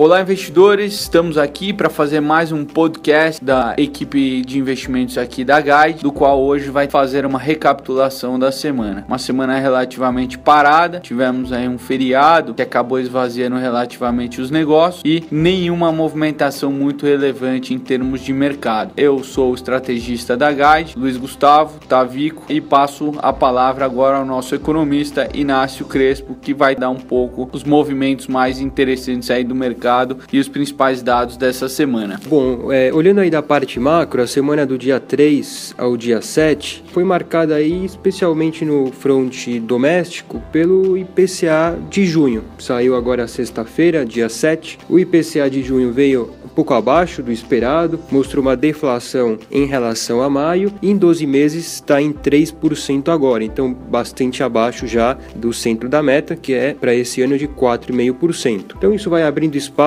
Olá, investidores! Estamos aqui para fazer mais um podcast da equipe de investimentos aqui da Guide, do qual hoje vai fazer uma recapitulação da semana. Uma semana relativamente parada, tivemos aí um feriado que acabou esvaziando relativamente os negócios e nenhuma movimentação muito relevante em termos de mercado. Eu sou o estrategista da Guide, Luiz Gustavo Tavico, e passo a palavra agora ao nosso economista Inácio Crespo, que vai dar um pouco os movimentos mais interessantes aí do mercado e os principais dados dessa semana. Bom, é, olhando aí da parte macro, a semana do dia 3 ao dia 7 foi marcada aí especialmente no fronte doméstico pelo IPCA de junho. Saiu agora sexta-feira, dia 7. O IPCA de junho veio um pouco abaixo do esperado, mostrou uma deflação em relação a maio e em 12 meses está em 3% agora, então bastante abaixo já do centro da meta, que é para esse ano de 4,5%. Então isso vai abrindo espaço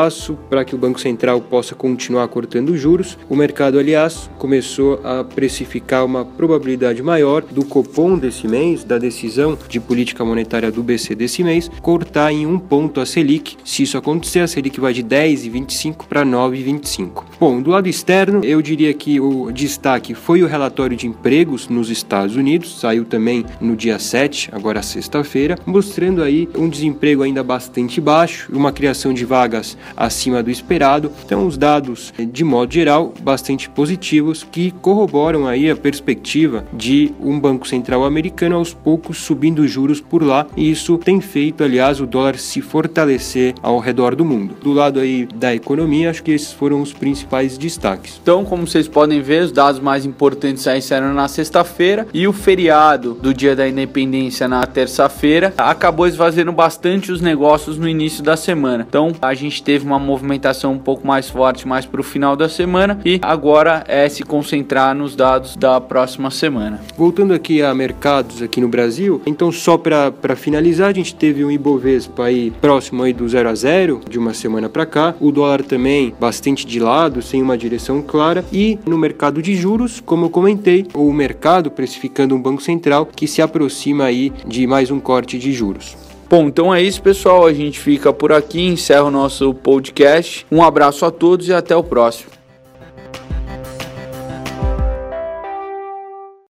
para que o Banco Central possa continuar cortando juros. O mercado, aliás, começou a precificar uma probabilidade maior do Copom desse mês, da decisão de política monetária do BC desse mês, cortar em um ponto a Selic. Se isso acontecer, a Selic vai de 10,25 para 9,25. Bom, do lado externo, eu diria que o destaque foi o relatório de empregos nos Estados Unidos, saiu também no dia 7, agora sexta-feira, mostrando aí um desemprego ainda bastante baixo, uma criação de vagas acima do esperado. Então, os dados, de modo geral, bastante positivos que corroboram aí a perspectiva de um Banco Central americano aos poucos subindo juros por lá, e isso tem feito, aliás, o dólar se fortalecer ao redor do mundo. Do lado aí da economia, acho que esses foram os principais destaques. Então, como vocês podem ver, os dados mais importantes aí saíram na sexta-feira e o feriado do Dia da Independência na terça-feira acabou esvaziando bastante os negócios no início da semana. Então, a gente teve uma movimentação um pouco mais forte mais para o final da semana e agora é se concentrar nos dados da próxima semana. Voltando aqui a mercados aqui no Brasil, então só para finalizar, a gente teve um Ibovespa aí próximo aí do 0 a 0 de uma semana para cá, o dólar também bastante de lado, sem uma direção clara e no mercado de juros, como eu comentei, o mercado precificando um banco central que se aproxima aí de mais um corte de juros. Bom, então é isso, pessoal. A gente fica por aqui, encerra o nosso podcast. Um abraço a todos e até o próximo.